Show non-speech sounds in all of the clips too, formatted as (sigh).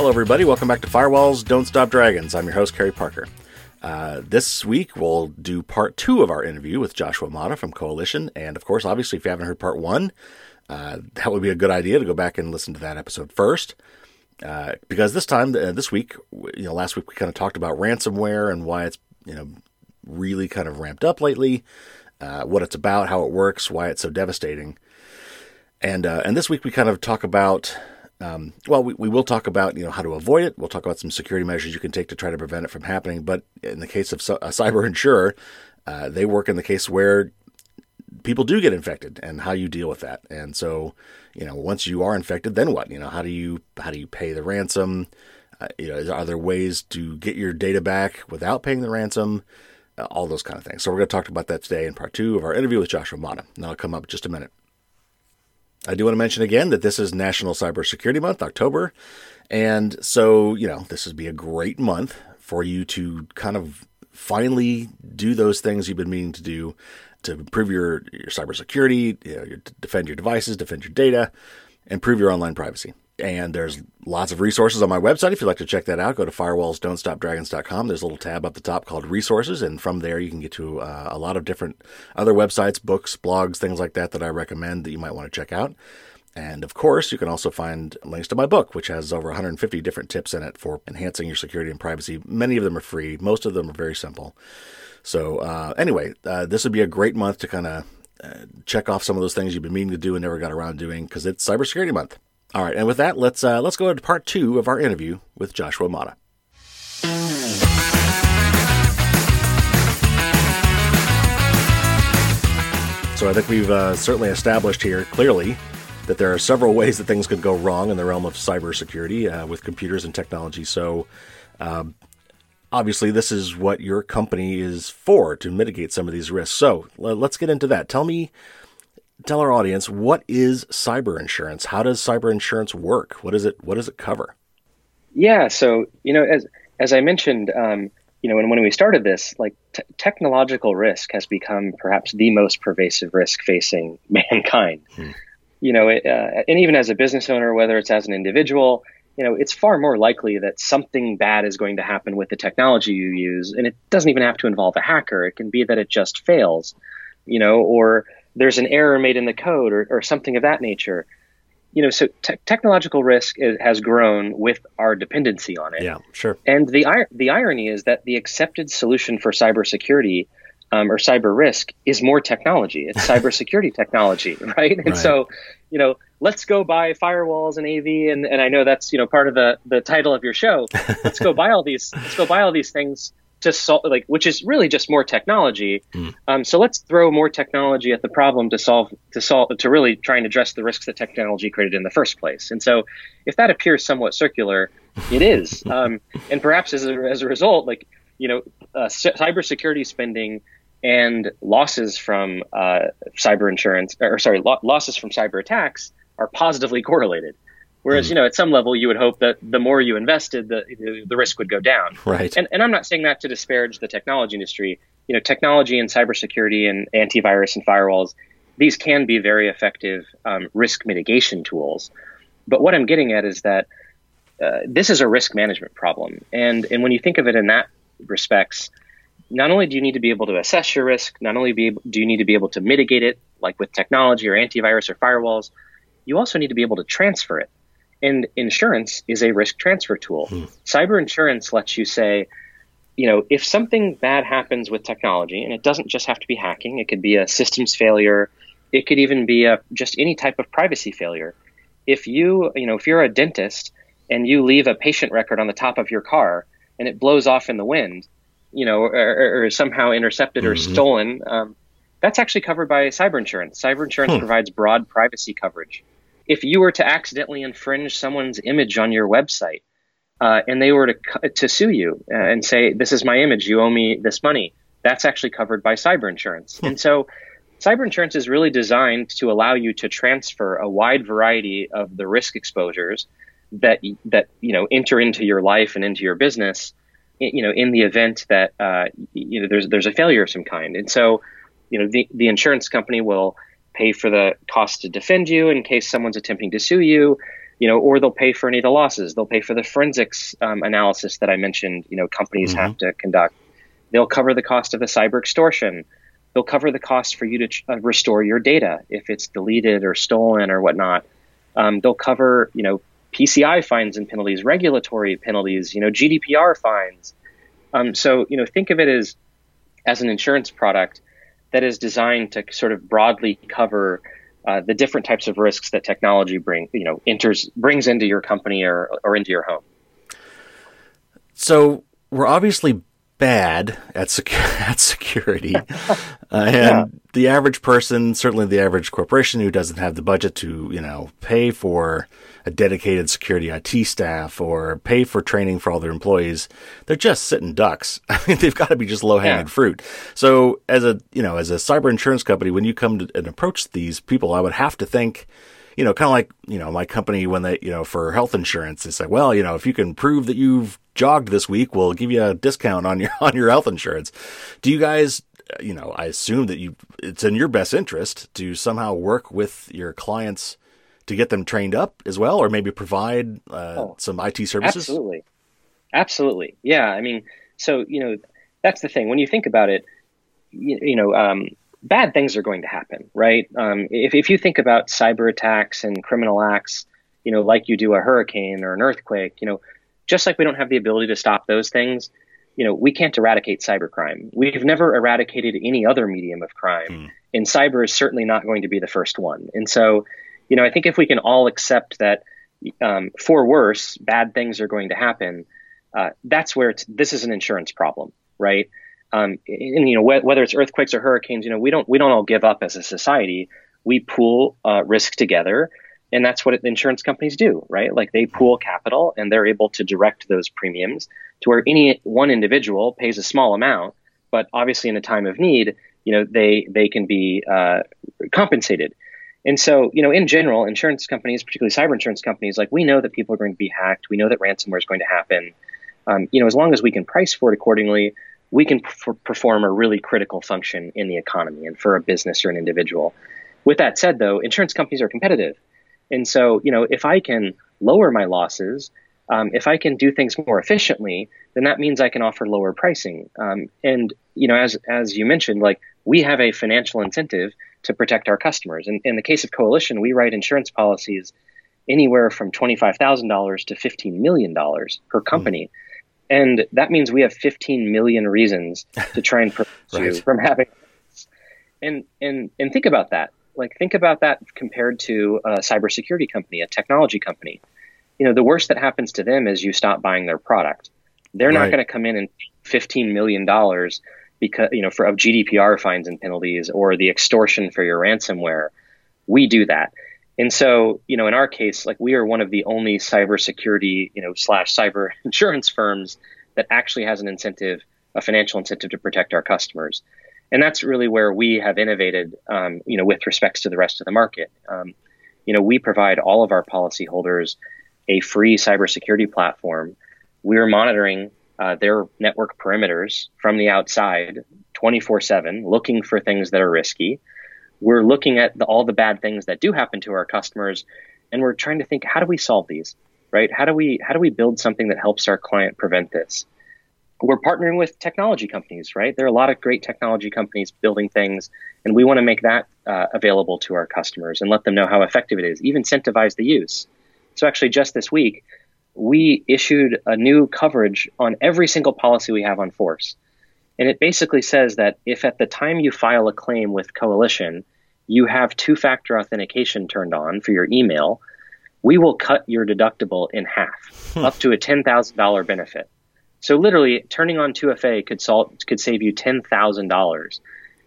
Hello, everybody. Welcome back to Firewalls Don't Stop Dragons. I'm your host, Carey Parker. Uh, this week, we'll do part two of our interview with Joshua Motta from Coalition. And of course, obviously, if you haven't heard part one, uh, that would be a good idea to go back and listen to that episode first. Uh, because this time, uh, this week, you know, last week we kind of talked about ransomware and why it's, you know, really kind of ramped up lately, uh, what it's about, how it works, why it's so devastating. And, uh, and this week we kind of talk about um, well, we, we will talk about you know how to avoid it. We'll talk about some security measures you can take to try to prevent it from happening. But in the case of a cyber (laughs) insurer, uh, they work in the case where people do get infected and how you deal with that. And so, you know, once you are infected, then what? You know, how do you how do you pay the ransom? Uh, you know, are there ways to get your data back without paying the ransom? Uh, all those kind of things. So we're going to talk about that today in part two of our interview with Joshua Motta. And that'll come up in just a minute. I do want to mention again that this is National Cybersecurity Month, October. And so, you know, this would be a great month for you to kind of finally do those things you've been meaning to do to improve your, your cybersecurity, you know, your, defend your devices, defend your data, improve your online privacy. And there's lots of resources on my website. If you'd like to check that out, go to firewallsdon'tstopdragons.com. There's a little tab up the top called resources. And from there, you can get to uh, a lot of different other websites, books, blogs, things like that that I recommend that you might want to check out. And of course, you can also find links to my book, which has over 150 different tips in it for enhancing your security and privacy. Many of them are free, most of them are very simple. So, uh, anyway, uh, this would be a great month to kind of uh, check off some of those things you've been meaning to do and never got around doing because it's Cybersecurity Month. All right, and with that, let's uh, let's go into part two of our interview with Joshua Motta. So I think we've uh, certainly established here clearly that there are several (laughs) ways that things could go wrong in the realm of cybersecurity uh, with computers and technology. So um, obviously, this is what your company is for to mitigate some of these risks. So let's get into that. Tell me tell our audience what is cyber insurance? How does cyber insurance work? What is it? What does it cover? Yeah, so you know, as as I mentioned, um, you know, when when we started this, like t- technological risk has become perhaps the most pervasive risk facing (laughs) mankind. Hmm. You know, it, uh, and even as a business owner, whether it's as an individual, you know, it's far more likely that something bad is going to happen with the technology you use, and it doesn't even have to involve a hacker. It can be that it just fails, you know, or there's an error made in the code or, or something of that nature. You know, so te- technological risk is, has grown with our dependency on it. Yeah, sure. And the the irony is that the accepted solution for cybersecurity um, or cyber risk is more technology. It's (laughs) cybersecurity technology, (laughs) right? And right. so, you know, let's go buy firewalls and AV, and, and I know that's you know part of the the title of your show. (laughs) let's go buy all these. Let's go buy all these things to solve like which is really just more technology. Mm. um, so let's throw more technology at the problem to solve to solve to really try and address the risks that technology created in the first place. And so if that appears somewhat circular it is. (laughs) Um, and perhaps as a, as a result like you know uh, cybersecurity spending and losses from uh, cyber insurance or sorry lo- losses from cyber attacks are positively correlated Whereas, mm. you know, at some level, you would hope that the more you invested, the the risk would go down. Right. And, and I'm not saying that to disparage the technology industry. You know, technology and cybersecurity and antivirus and firewalls, these can be very effective um, risk mitigation tools. But what I'm getting at is that uh, this is a risk management problem, and and when you think of it in that respects, not only do you need to be able to assess your risk, not only be able, do you need to be able to mitigate it, like with technology or antivirus or firewalls, you also need to be able to transfer it. And insurance is a risk transfer tool. Hmm. Cyber insurance lets you say, you know, if something bad happens with technology, and it doesn't just have to be hacking, it could be a systems failure, it could even be a just any type of privacy failure. If you, you know, if you're a dentist and you leave a patient record on the top of your car and it blows off in the wind, you know, or, or somehow intercepted mm-hmm. or stolen, um, that's actually covered by cyber insurance. Cyber insurance hmm. provides broad privacy coverage if you were to accidentally infringe someone's image on your website uh, and they were to, to sue you uh, and say, This is my image, you owe me this money, that's actually covered by cyber insurance. Hmm. And so, cyber insurance is really designed to allow you to transfer a wide variety of the risk exposures that that you know enter into your life and into your business you know in the event that uh, you know there's there's a failure of some kind and so you know the, the insurance company will pay for the cost to defend you in case someone's attempting to sue you. you know, or they'll pay for any of the losses. They'll pay for the forensics um, analysis that I mentioned. You know, companies mm-hmm. have to conduct. They'll cover the cost of the cyber extortion. They'll cover the cost for you to uh, restore your data if it's deleted or stolen or whatnot. Um, they'll cover, you know, PCI fines and penalties, regulatory penalties, you know, GDPR fines. Um, so, you know, think of it as as an insurance product that is designed to sort of broadly cover uh, the different types of risks that technology bring, you know, enters brings into your company or or into your home. So we're obviously bad at, sec- (laughs) at security. (laughs) uh, and yeah. the average person, certainly the average corporation who doesn't have the budget to, you know, pay for a dedicated security IT staff or pay for training for all their employees, they're just sitting ducks. (laughs) I mean, they've got to be just low hanging yeah. fruit. So as a, you know, as a cyber insurance company, when you come to and approach these people, I would have to think, you know, kind of like, you know, my company when they, you know, for health insurance, it's like, well, you know, if you can prove that you've jogged this week, we'll give you a discount on your, (laughs) on your health insurance. Do you guys, you know, I assume that you, it's in your best interest to somehow work with your clients to get them trained up as well, or maybe provide uh, oh, some IT services? Absolutely. Absolutely. Yeah. I mean, so, you know, that's the thing. When you think about it, you, you know, um, bad things are going to happen, right? Um, if, if you think about cyber attacks and criminal acts, you know, like you do a hurricane or an earthquake, you know, just like we don't have the ability to stop those things, you know, we can't eradicate cybercrime. We've never eradicated any other medium of crime, mm. and cyber is certainly not going to be the first one. And so, you know, I think if we can all accept that, um, for worse, bad things are going to happen, uh, that's where it's, this is an insurance problem, right? Um, and you know wh- whether it's earthquakes or hurricanes, you know we don't we don't all give up as a society. We pool uh, risk together, and that's what insurance companies do, right? Like they pool capital and they're able to direct those premiums to where any one individual pays a small amount, but obviously in a time of need, you know they they can be uh, compensated. And so, you know, in general, insurance companies, particularly cyber insurance companies, like we know that people are going to be hacked. We know that ransomware is going to happen. Um, you know, as long as we can price for it accordingly, we can p- perform a really critical function in the economy and for a business or an individual. With that said, though, insurance companies are competitive. And so, you know, if I can lower my losses, um, if I can do things more efficiently, then that means I can offer lower pricing. Um, and, you know, as, as you mentioned, like we have a financial incentive to protect our customers. And in the case of Coalition, we write insurance policies anywhere from $25,000 to $15 million per company. Mm. And that means we have 15 million reasons (laughs) to try and prevent right. you from having. And and and think about that. Like think about that compared to a cybersecurity company, a technology company. You know, the worst that happens to them is you stop buying their product. They're not going to come in and 15 million dollars because you know for of GDPR fines and penalties or the extortion for your ransomware. We do that. And so, you know, in our case, like we are one of the only cybersecurity, you know, slash cyber (laughs) insurance firms that actually has an incentive, a financial incentive to protect our customers. And that's really where we have innovated, um, you know, with respects to the rest of the market. Um, you know, we provide all of our policyholders a free cybersecurity platform. We're monitoring uh, their network perimeters from the outside 24 7, looking for things that are risky we're looking at the, all the bad things that do happen to our customers and we're trying to think how do we solve these right? How do we how do we build something that helps our client prevent this? We're partnering with technology companies right? There are a lot of great technology companies building things and we want to make that uh, available to our customers and let them know how effective it is even incentivize the use. So actually just this week we issued a new coverage on every single policy we have on force. And it basically says that if at the time you file a claim with Coalition, you have two factor authentication turned on for your email, we will cut your deductible in half, hmm. up to a $10,000 benefit. So literally, turning on 2FA could, sol- could save you $10,000.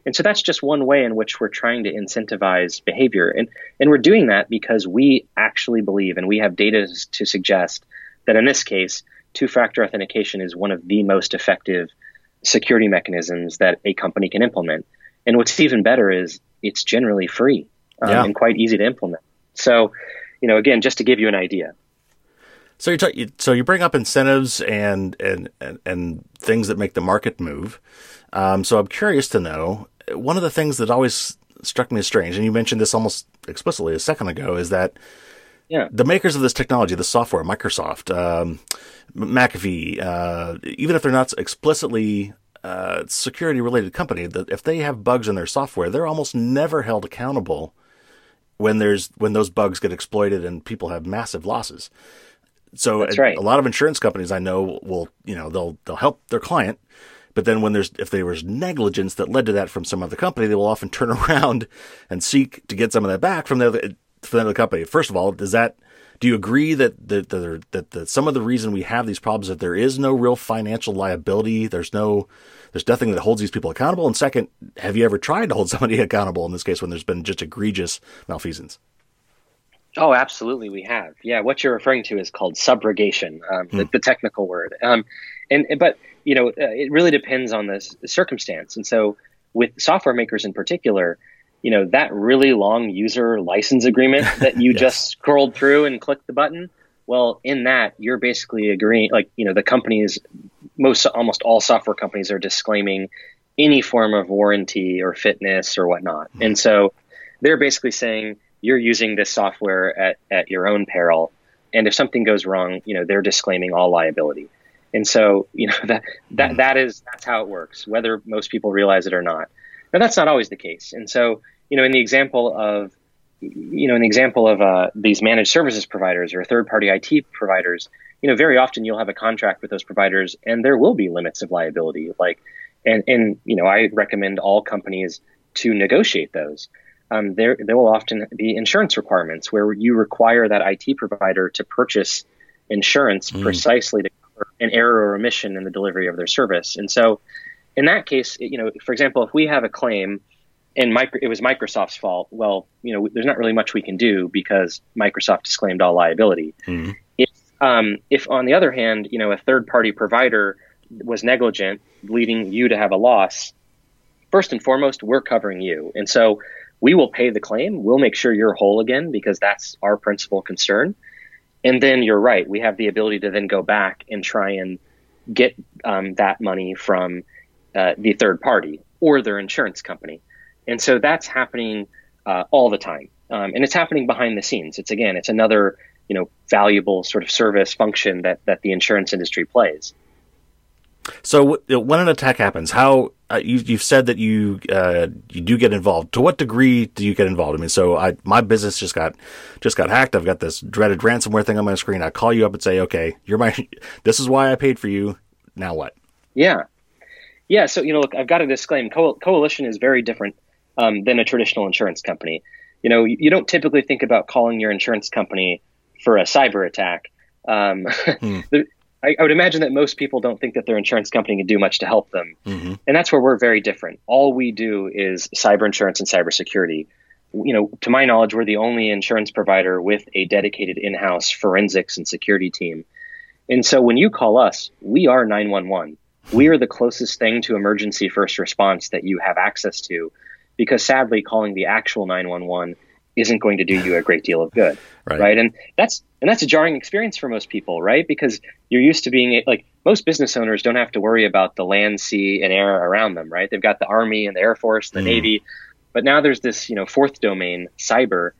And so that's just one way in which we're trying to incentivize behavior. And, and we're doing that because we actually believe, and we have data to suggest that in this case, two factor authentication is one of the most effective security mechanisms that a company can implement. And what's even better is it's generally free um, yeah. and quite easy to implement. So, you know, again, just to give you an idea. So you, talk, so you bring up incentives and, and, and, and things that make the market move. Um, so I'm curious to know one of the things that always struck me as strange, and you mentioned this almost explicitly a second ago, is that yeah. the makers of this technology, the software, Microsoft, um, McAfee, uh, even if they're not explicitly uh, security related company, that if they have bugs in their software, they're almost never held accountable when there's when those bugs get exploited and people have massive losses. So a, right. a lot of insurance companies I know will, you know, they'll they'll help their client, but then when there's if there was negligence that led to that from some other company, they will often (laughs) turn around and seek to get some of that back from the from the other company. First of all, does that do you agree that that that, that, that some of the reason we have these problems is that there is no real financial liability? There's no there's nothing that holds these people accountable. And second, have you ever tried to hold (laughs) somebody accountable in this case when there's been just egregious malfeasance? Oh, absolutely, we have. Yeah, what you're referring to is called subrogation, um, hmm. the, the, technical word. Um, and but you know, uh, it really depends on the circumstance. And so, with software makers in particular, you know, that really long user license agreement (laughs) that you yes. just scrolled through and clicked the button. Well, in that, you're basically agreeing, like you know, the companies most almost all software companies are disclaiming any form of warranty or fitness or whatnot. Mm-hmm. And so they're basically saying you're using this software at, at your own peril. And if something goes wrong, you know, they're disclaiming all liability. And so, you know, (laughs) that, that, mm-hmm. that is, that's how it works, whether most people realize it or not. Now that's not always the case. And so, you know, in the example of, you know, an example of uh, these managed services providers or third party IT providers, you know, very often you'll have a contract with those providers and there will be limits of liability. Like, and, and you know, I recommend all companies to negotiate those. Um, there, there will often be insurance requirements where you require that IT provider to purchase insurance mm. precisely to cover an error or omission in the delivery of their service. And so, in that case, you know, for example, if we have a claim and micro, it was Microsoft's fault, well, you know, there's not really much we can do because Microsoft disclaimed all liability. Mm. Um, if, on the other hand, you know, a third party provider was negligent, leading you to have a loss, first and foremost, we're covering you. And so we will pay the claim. We'll make sure you're whole again because that's our principal concern. And then you're right. We have the ability to then go back and try and get um, that money from uh, the third party or their insurance company. And so that's happening uh, all the time. Um, and it's happening behind the scenes. It's again, it's another you know valuable sort of service function that that the insurance industry plays. So when an attack happens, how uh, you, have said that you uh, you do get involved. To what degree do you get involved? I mean, so I my business just got just got hacked. I've got this dreaded ransomware thing on my screen. I call you up and say, okay, you're my. (laughs) This is why I paid for you. Now what? Yeah, yeah. So you know, look, I've got to disclaim. Co- Coalition is very different um, than a traditional insurance company. You know, you, you don't typically think about calling your insurance company for a cyber attack. Um, hmm. (laughs) I, I, would imagine that most people don't think that their insurance company can do much to help them, mm-hmm. and that's where we're very different. All we do is cyber insurance and cybersecurity. You know, to my knowledge, we're the only insurance provider with a dedicated in-house forensics and security team. And so when you call us, we are 911. We are the closest thing to emergency first response that you have access to because sadly calling the actual 911 isn't going to do you a great deal of good (sighs) right. right. and that's and that's a jarring experience for most people right because you're used to being like most business owners don't have to worry about the land sea and air around them right they've got the army and the air force the mm. navy but now there's this you know fourth domain cyber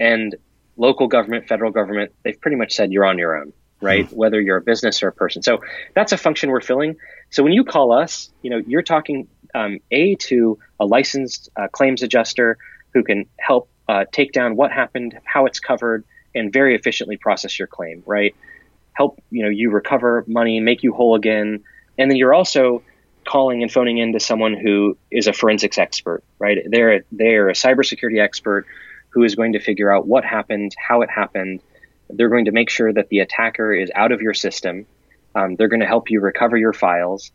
and local government federal government they've pretty much said you're on your own right mm. whether you're a business or a person so that's a function we're filling so when you call us you know you're talking um, a to a licensed uh, claims adjuster who can help uh, take down what happened, how it's covered, and very efficiently process your claim. Right, help you know you recover money, make you whole again, and then you're also calling and phoning in to someone who is a forensics expert. Right, they're a, they're a cybersecurity expert who is going to figure out what happened, how it happened. They're going to make sure that the attacker is out of your system. Um, they're going to help you recover your files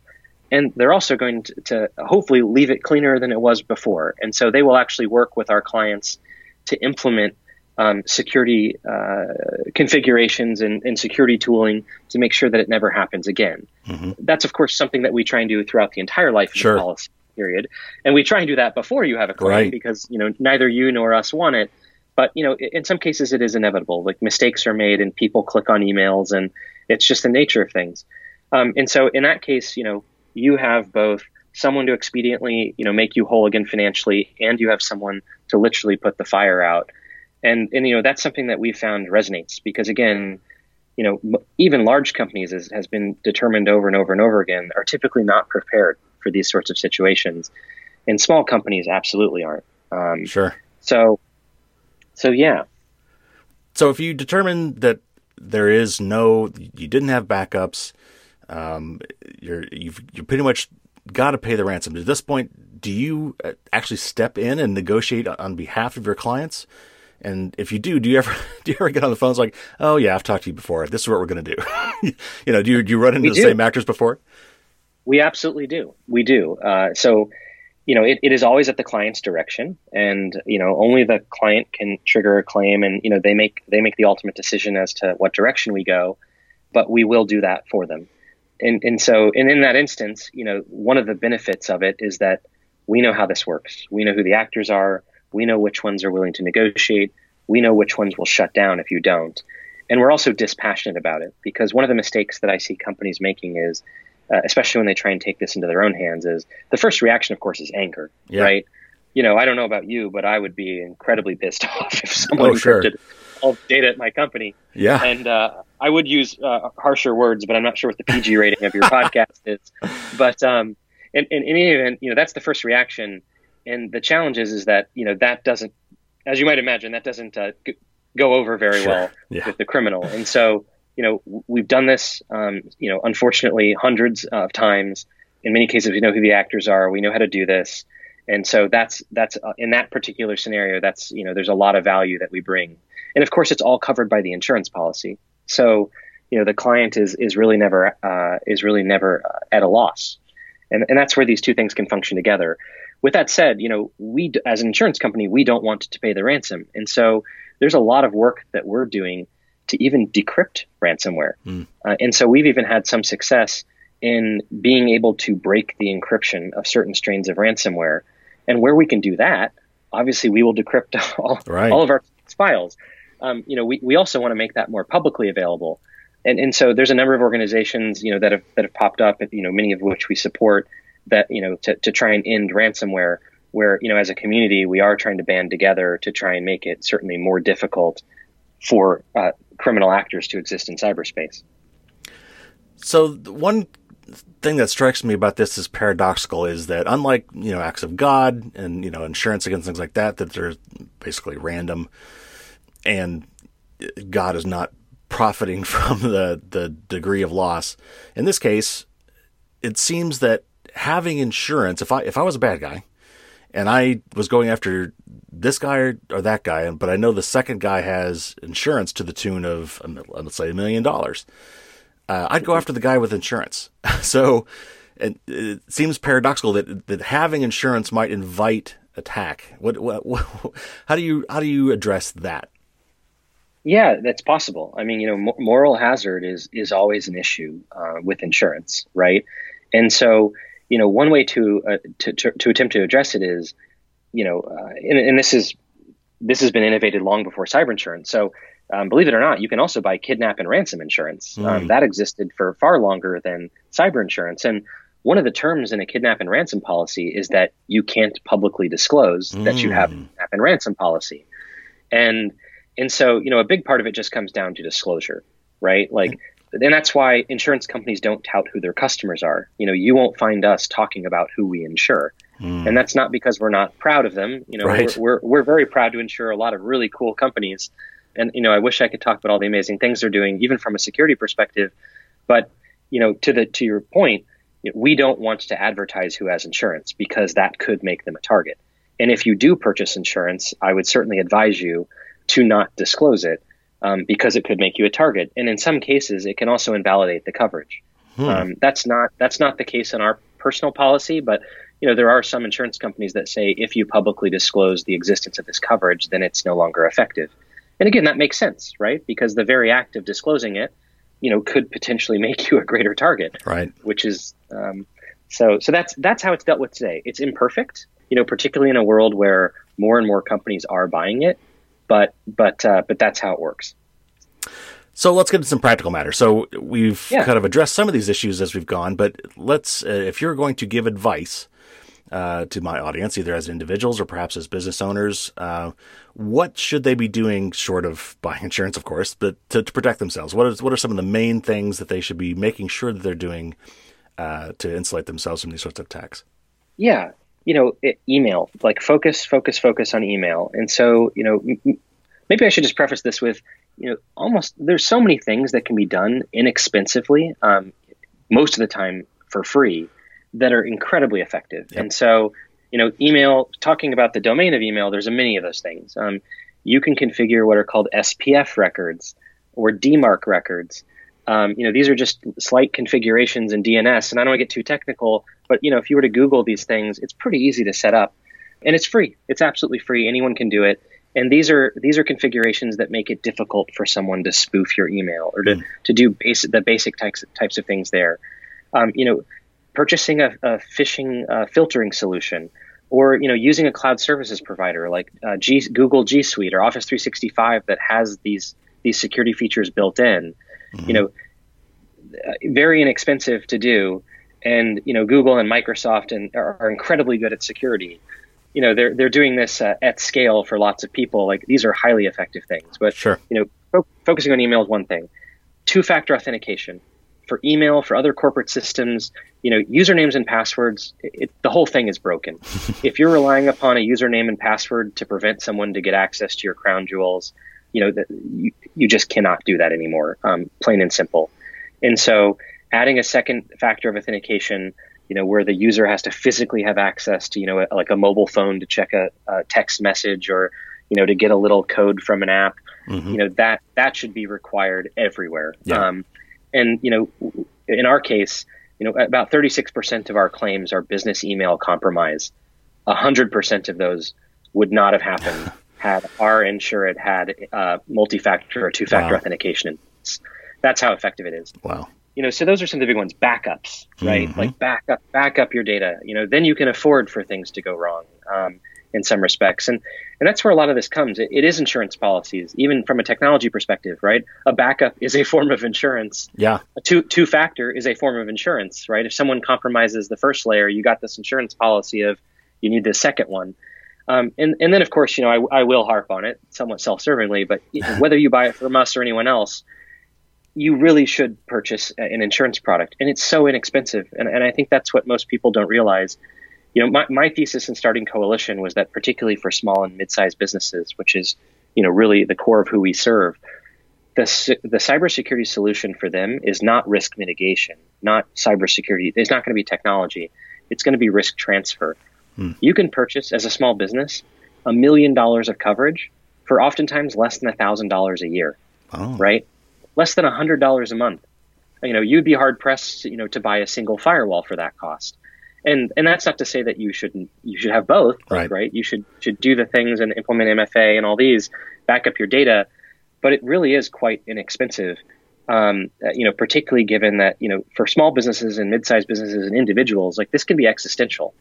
and they're also going to, to, hopefully leave it cleaner than it was before. And so they will actually work with our clients to implement um, security uh, configurations and, and, security tooling to make sure that it never happens again. Mm-hmm. That's of course something that we try and do throughout the entire life of sure. the policy period, and we try and do that before you have a claim right. because you know neither you nor us want it. But you know, in some cases, it is inevitable. Like mistakes are made, and people click on emails, and it's just the nature of things. Um, and so, in that case, you know, you have both someone to expediently, you know, make you whole again financially, and you have someone to literally put the fire out. and and you know that's something that we found resonates because again, you know, even large companies as has been determined over and over and over again are typically not prepared for these sorts of situations, and small companies absolutely aren't. Um, sure. So, so yeah. So if you determine that there is no, you didn't have backups, um, you're you've you pretty much got to pay the ransom. At this point, do you uh, actually step in and negotiate on behalf of your clients? And if you do, do you ever (laughs) do you ever get on the phone? It's like, oh yeah, I've talked to you before. This is what we're going to do. (laughs) you know, do you do you run into we the do. same actors before? We absolutely do. We do. Uh, so, you know, it, it is always at the client's direction, and you know, only the client can trigger a claim, and you know, they make they make the ultimate decision as to what direction we go. But we will do that for them. And and so, and in that instance, you know, one of the benefits of it is that we know how this works. We know who the actors are we know which ones are willing to negotiate. We know which ones will shut down if you don't. And we're also dispassionate about it because one of the mistakes that I see companies making is, uh, especially when they try and take this into their own hands, is the first reaction, of course, is anger, yeah. right? You know, I don't know about you, but I would be incredibly pissed (laughs) off if someone oh, sure. all data at my company. Yeah. And uh, I would use uh, harsher words, but I'm not sure what the PG (laughs) rating of your podcast is. But um, in, in, in any event, you know, that's the first reaction and the challenge is, is that you know that doesn't, as you might imagine, that doesn't uh, go over very sure. well yeah. with the criminal. And so you know we've done this, um, you know, unfortunately hundreds of times. In many cases, we know who the actors are. We know how to do this, and so that's that's uh, in that particular scenario. That's you know there's a lot of value that we bring, and of course it's all covered by the insurance policy. So you know the client is is really never uh, is really never uh, at a loss, and and that's where these two things can function together with that said, you know, we as an insurance company, we don't want to pay the ransom, and so there's a lot of work that we're doing to even decrypt ransomware, mm. uh, and so we've even had some success in being able to break the encryption of certain strains of ransomware, and where we can do that, obviously, we will decrypt (laughs) all, right. all of our files. Um, you know, we, we also want to make that more publicly available. And, and so there's a number of organizations, you know, that have, that have popped up, you know, many of which we support that you know to, to try and end ransomware where you know as a community we are trying to band together to try and make it certainly more difficult for uh, criminal actors to exist in cyberspace. So one thing that strikes me about this is paradoxical is that unlike you know acts of god and you know insurance against things like that that they're basically random and god is not profiting (laughs) from the the degree of loss. In this case it seems that having insurance, if I if I was a bad guy and I was going after this guy or, or that guy, but I know the second guy has insurance to the tune of let's say a million dollars, uh, I'd go after the guy with insurance. (laughs) so it, it seems paradoxical that that having insurance might invite attack. What, what, what, how do you how do you address that? Yeah, that's possible. I mean, you know, moral hazard is is always an issue uh, with insurance, right? And so you know, one way to, uh, to, to, to, attempt to address it is, you know, uh, and, and, this is this has been innovated long before cyber insurance. So, um, believe it or not, you can also buy kidnap and ransom insurance. Mm. Um, that existed for far longer than cyber insurance. And one of the terms in a kidnap and ransom policy is that you can't publicly disclose mm. that you have a hmm. kidnap and ransom policy. And and so, you know, a big part of it just comes down to disclosure, right? Like and that's why insurance companies don't tout who their customers are. You know, you won't find us talking about who we insure. Mm. And that's not because we're not proud of them. You know, right. we're, we're, we're very proud to insure a lot of really cool companies. And, you know, I wish I could talk about all the amazing things they're doing, even from a security perspective. But, you know, to the, to your point, we don't want to advertise who has insurance because that could make them a target. And if you do purchase insurance, I would certainly advise you to not disclose it um, because it could make you a target. And in some cases, it can also invalidate the coverage. Hmm. Um, that's not that's not the case in our personal policy, but you know there are some insurance companies that say if you publicly disclose the existence of this coverage, then it's no longer effective. And again, that makes sense, right? Because the very act of disclosing it, you know, could potentially (laughs) make you a greater target, right? Which is um, so so that's that's how it's dealt with today. It's imperfect, you know, particularly in a world where more and more companies are buying it but but uh, but that's how it works. So let's get into some practical matters. So we've yeah. kind of addressed some of these issues as we've gone, but let's uh, if you're going to give advice uh, to my audience, either as individuals or perhaps as business owners, uh, what should they be doing, short of buying insurance, of course, but to, to, protect themselves? What is what are some of the main things that they should be making sure that they're doing uh, to insulate themselves from these sorts of attacks? Yeah, you know, email, like focus, focus, focus on email. And so, you know, maybe I should just preface this with, you know, almost there's so many things that can be done inexpensively, um, most of the time for free, that are incredibly effective. Yep. And so, you know, email, talking about the domain of email, there's a many of those things. Um, you can configure what are called SPF records or DMARC records. Um, you know, these are just slight configurations in DNS, and I don't want to get too technical, but you know, if you were to Google these things, it's pretty easy to set up, and it's free. It's absolutely free. Anyone can do it. And these are these are configurations that make it difficult for someone to spoof your email or to, mm. to do basic the basic types types of things there. Um, you know, purchasing a, a phishing uh, filtering solution, or you know, using a cloud services provider like uh, G, Google G Suite or Office 365 that has these these security features built in mm-hmm. you know, very inexpensive to do. And you know, Google and Microsoft and are, are incredibly good at security. You know, they're they're doing this uh, at scale for lots of people. Like these are highly effective things. But sure, you know, fo- focusing on email is one thing. Two-factor authentication for email for other corporate systems you know usernames and passwords it, the whole thing is broken (laughs) if you're relying upon a username and password to prevent someone to get access to your crown jewels you know, that you, you just cannot do that anymore, um, plain and simple. And so adding a second factor of authentication, you know, where the user has to physically have access to, you know, a, like a mobile phone to check a, a, text message or, you know, to get a little code from an app, mm-hmm. you know, that, that should be required everywhere. Yeah. Um, and, you know, in our case, you know, about 36% of our claims are business email compromise. 100% of those would not have happened (laughs) had our insured had uh, multi-factor or two-factor wow. authentication. That's how effective it is. Wow. You know, so those are some of the big ones. Backups, right? Mm-hmm. Like back up, back up your data. You know, then you can afford for things to go wrong um, in some respects, and and that's where a lot of this comes. It, it is insurance policies, even from a technology perspective, right? A backup is a (laughs) form of insurance. Yeah. A two two factor is a form of insurance, right? If someone compromises the first layer, you got this insurance policy of you need the second one. Um, and, and then, of course, you know, I, I will harp on it somewhat self servingly, but (laughs) whether you buy it from us or anyone else, you really should purchase an insurance product. And it's so inexpensive. And, and I think that's what most people don't realize. You know, my, my thesis in starting Coalition was that, particularly for small and mid sized businesses, which is, you know, really the core of who we serve, the, the cybersecurity solution for them is not risk mitigation, not cybersecurity. It's not going to be technology. It's going to be risk transfer. Hmm. You can purchase as a small business a million dollars of coverage for oftentimes less than a thousand dollars a year. Oh. Right? Less than a hundred dollars a month. You know, you'd be hard pressed, you know, to buy a single firewall for that cost. And and that's not to say that you shouldn't you should have both, right? right? You should should do the things and implement MFA and all these, back up your data, but it really is quite inexpensive. Um, uh, you know, particularly given that you know for small businesses and mid-sized businesses and individuals, like this can be existential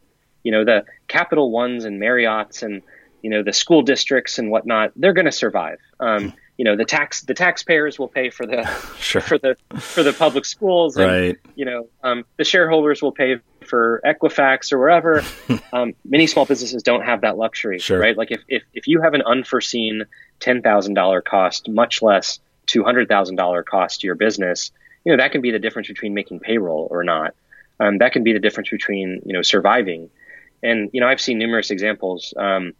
you know the Capital Ones and Marriotts and you know the school districts and whatnot, they're going to survive. Um, you know the tax the taxpayers will pay for the (laughs) sure. for the for the public schools, and right. you know um, the shareholders will pay for Equifax or wherever. (laughs) um, many small businesses don't have that luxury, sure. right? Like if, if if you have an unforeseen ten thousand dollar cost, much less two hundred thousand dollar cost to your business, you know that can be the difference between making payroll or not. Um, that can be the difference between you know surviving and you know, I've seen numerous examples, um,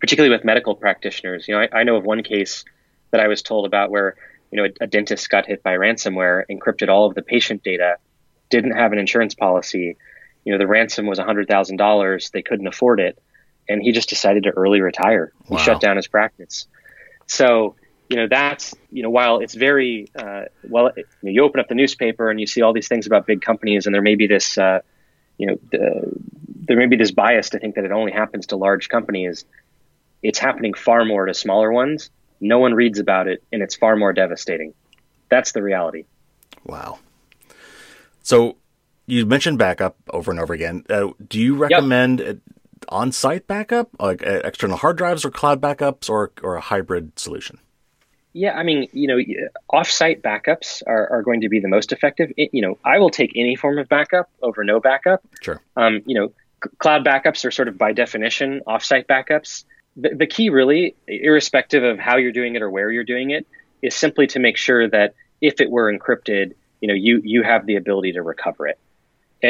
particularly with medical practitioners. You know, I, I, know of one case that I was told about where you know a, a dentist got hit by ransomware, encrypted all of the patient data, didn't have an insurance policy. You know, the ransom was hundred thousand dollars. They couldn't afford it, and he just decided to early retire. He shut down his practice. So you know that's you know while it's very uh, well you, know, you, open up the newspaper and you see all these things about big companies and there may be this uh, you know there may be this bias to think that it only happens to large companies. It's happening far more to smaller ones. No one reads about it, and it's far more devastating. That's the reality. Wow. So you mentioned backup over and over again. Uh, do you recommend yep. on-site backup, like uh, external hard drives, or cloud backups, or or a hybrid solution? Yeah, I mean, you know, offsite backups are, are going to be the most effective. It, you know, I will take any form of backup over no backup. Sure. Um, you know, cloud backups are sort of by definition offsite backups. The, the key, really, irrespective of how you're doing it or where you're doing it, is simply to make sure that if it were encrypted, you know, you you have the ability to recover it.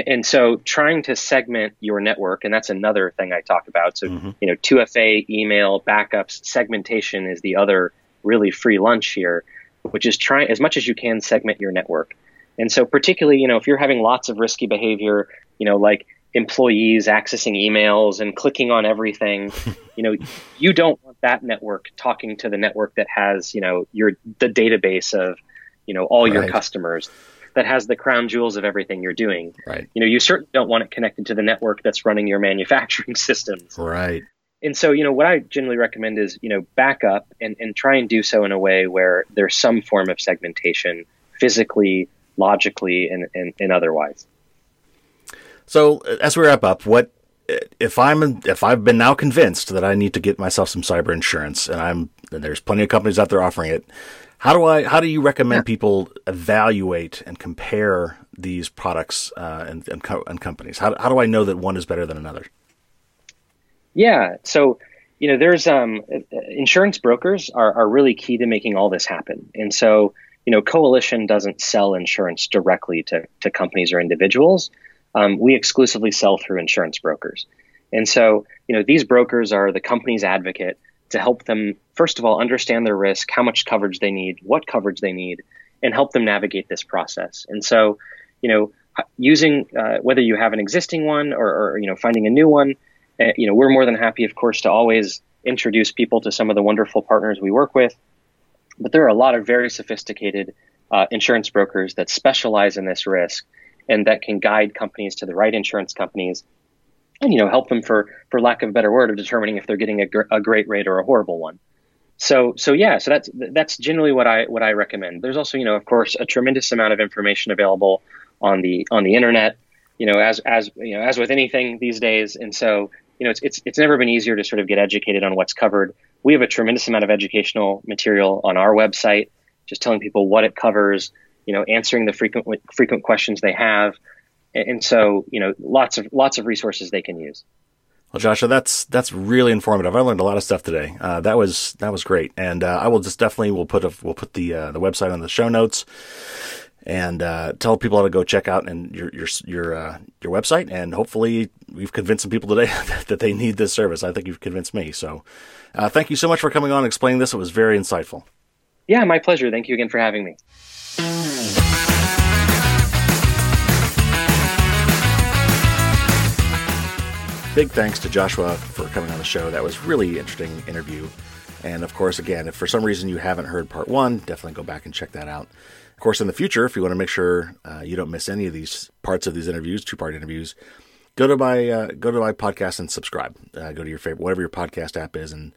And, so, trying to segment your network, and that's another thing I talk about. So, mm-hmm. you know, 2FA, email, backups, segmentation is the other really free lunch here, which is trying as much as you can segment your network. And so, particularly, you know, if you're having lots of risky behavior, you know, like employees accessing emails and clicking on everything, (laughs) you know, you don't want that network talking to the network that has, you know, your the database of, you know, all right. your customers that has the crown jewels of everything you're doing. Right. You know, you certainly don't want it connected to the network that's running your manufacturing (laughs) systems. Right. And so, you know, what I generally recommend is, you know, back up and, and try and do so in a way where there's some form of segmentation physically, logically, and, and, and otherwise. So as we wrap up, what if I'm if I've been now convinced that I need to get myself some cyber insurance, and I'm and there's plenty of companies out there offering it. How do I? How do you recommend people evaluate and compare these products uh, and, and, co- and companies? How, how do I know that one is better than another? Yeah, so you know, there's um, insurance brokers are, are really key to making all this happen, and so you know, Coalition doesn't sell insurance directly to to companies or individuals um, we exclusively sell through insurance brokers. And so, you know, these brokers are the company's advocate to help them, first of all, understand their risk, how much coverage they need, what coverage they need, and help them navigate this process. And so, you know, using uh, whether you have an existing one or, or you know finding a new one, uh, you know, we're more than happy, of course, to always introduce people to some of the wonderful partners we work with. But there are a lot of very sophisticated uh, insurance brokers that specialize in this risk and that can guide companies to the right insurance companies and you know help them for for lack of a better word of determining if they're getting a, gr- a great rate or a horrible one so so yeah so that's that's generally what i what i recommend. There's also you know of course a tremendous amount of information available on the on the internet you know as as you know as with anything these days. And so you know it's it's, it's never been easier to sort of get educated on what's covered. We have a tremendous amount of educational material on our website just telling people what it covers you know, answering the frequent frequent questions they have, and so you know, lots of lots of resources they can use. Well, Joshua, that's that's really informative. I learned a lot of stuff today. Uh, that was that was great, and uh, I will just definitely will put a, we'll put the uh, the website on the show notes, and uh, tell people how to go check out and your your your uh, your website, and hopefully we've convinced some people today (laughs) that they need this service. I think you've convinced me. So, uh, thank you so much for coming on and explaining this. It was very insightful. Yeah, my pleasure. Thank you again for having me. Big thanks to Joshua for coming on the show. That was really interesting interview. And of course, again, if for some reason you haven't heard part one, definitely go back and check that out. Of course, in the future, if you want to make sure uh, you don't miss any of these parts of these interviews, two part interviews, go to my uh, go to my podcast and subscribe. Uh, go to your favorite whatever your podcast app is and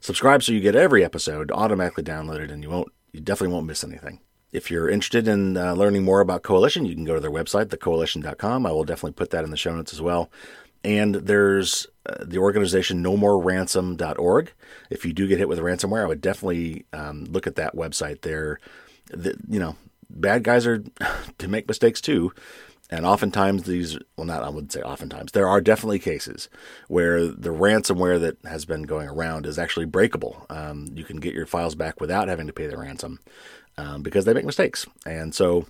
subscribe so you get every episode automatically downloaded, and you won't you definitely won't miss anything. If you're interested in uh, learning more about Coalition, you can go to their website, thecoalition.com. I will definitely put that in the show notes as well. And there's uh, the organization nomoreransom.org. If you do get hit with ransomware, I would definitely um, look at that website. There, the, you know, bad guys are (laughs) to make mistakes too. And oftentimes these, well, not I wouldn't say oftentimes, there are definitely cases where the ransomware that has been going around is actually breakable. Um, you can get your files back without having to pay the ransom um, because they make mistakes. And so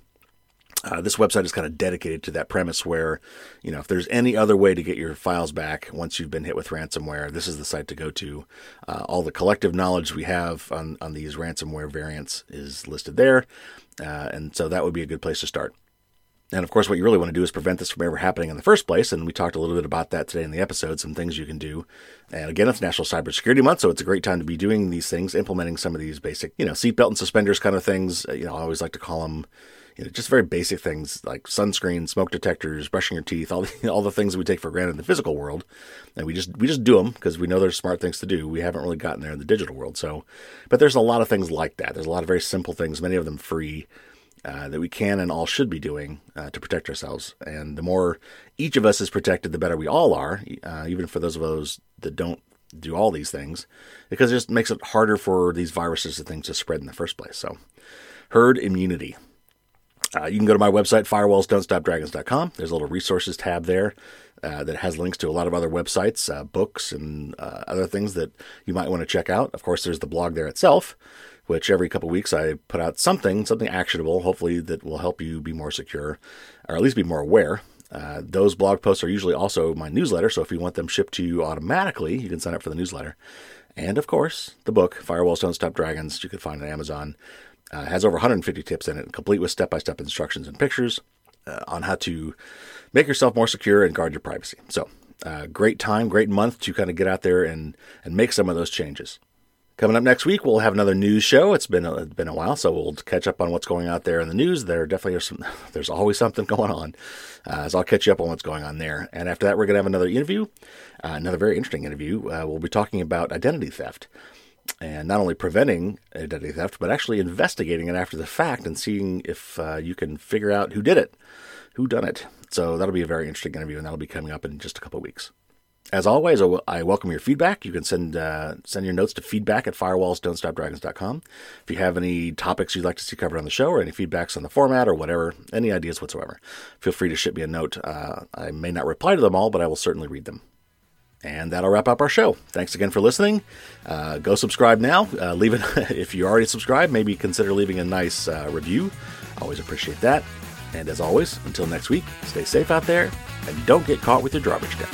uh, this website is kind of dedicated to that premise where, you know, if there's any other way to get your files back once you've been hit with ransomware, this is the site to go to. Uh, all the collective knowledge we have on, on these ransomware variants is listed there. Uh, and so that would be a good place to start. And of course, what you really want to do is prevent this from ever happening in the first place. And we talked a little bit about that today in the episode, some things you can do. And again, it's National Cybersecurity Month, so it's a great time to be doing these things, implementing some of these basic, you know, seatbelt and suspenders kind of things. You know, I always like to call them you know, just very basic things like sunscreen, smoke detectors, brushing your teeth, all (laughs) the, all the things we take for granted in the physical world, and we just we just do them because we know they're smart things to do. We haven't really gotten there in the digital world, so but there's a lot of things like that. There's a lot of very simple things, many of them free. Uh, that we can and all should be doing uh, to protect ourselves. And the more each of us is protected, the better we all are, uh, even for those of us that don't do all these things, because it just makes it harder for these viruses and things to spread in the first place. So, herd immunity. Uh, you can go to my website, firewallsdon'tstopdragons.com. There's a little resources tab there uh, that has links to a lot of other websites, uh, books, and uh, other things that you might want to check out. Of course, there's the blog there itself, which every couple weeks I put out something, something actionable, hopefully that will help you be more secure, or at least be more aware. Uh, those blog posts are usually also my newsletter, so if you want them shipped to you automatically, you can sign up for the newsletter. And of course, the book, Firewalls Don't Stop Dragons, you can find on Amazon. Uh, has over 150 tips in it, complete with step by step instructions and pictures uh, on how to make yourself more secure and guard your privacy. So, uh, great time, great month to kind of get out there and, and make some of those changes. Coming up next week, we'll have another news show. It's been a, been a while, so we'll catch up on what's going out there in the news. There definitely are some. (laughs) There's always something (laughs) going on, uh, so I'll catch you up on what's going on there. And after that, we're going to have another interview, uh, another very interesting interview. Uh, we'll be talking about identity theft and not only preventing identity theft, but actually investigating it after the fact and seeing if uh, you can figure out who did it, who done it. So that'll be a very interesting interview, and that'll be coming up in just a couple weeks. As always, I welcome your feedback. You can send uh, send your notes to feedback at firewallsdon'tstopdragons.com. If you have any topics you'd like to see covered on the show or any feedbacks on the format or whatever, any ideas whatsoever, feel free to ship me a note. Uh, I may not reply to them all, but I will certainly read them. And that'll wrap up our show. Thanks again for listening. Uh, go subscribe now. Uh, leave it (laughs) if you already subscribed. Maybe consider leaving a nice uh, review. Always appreciate that. And as always, until next week, stay safe out there and don't get caught with your drawbridge down.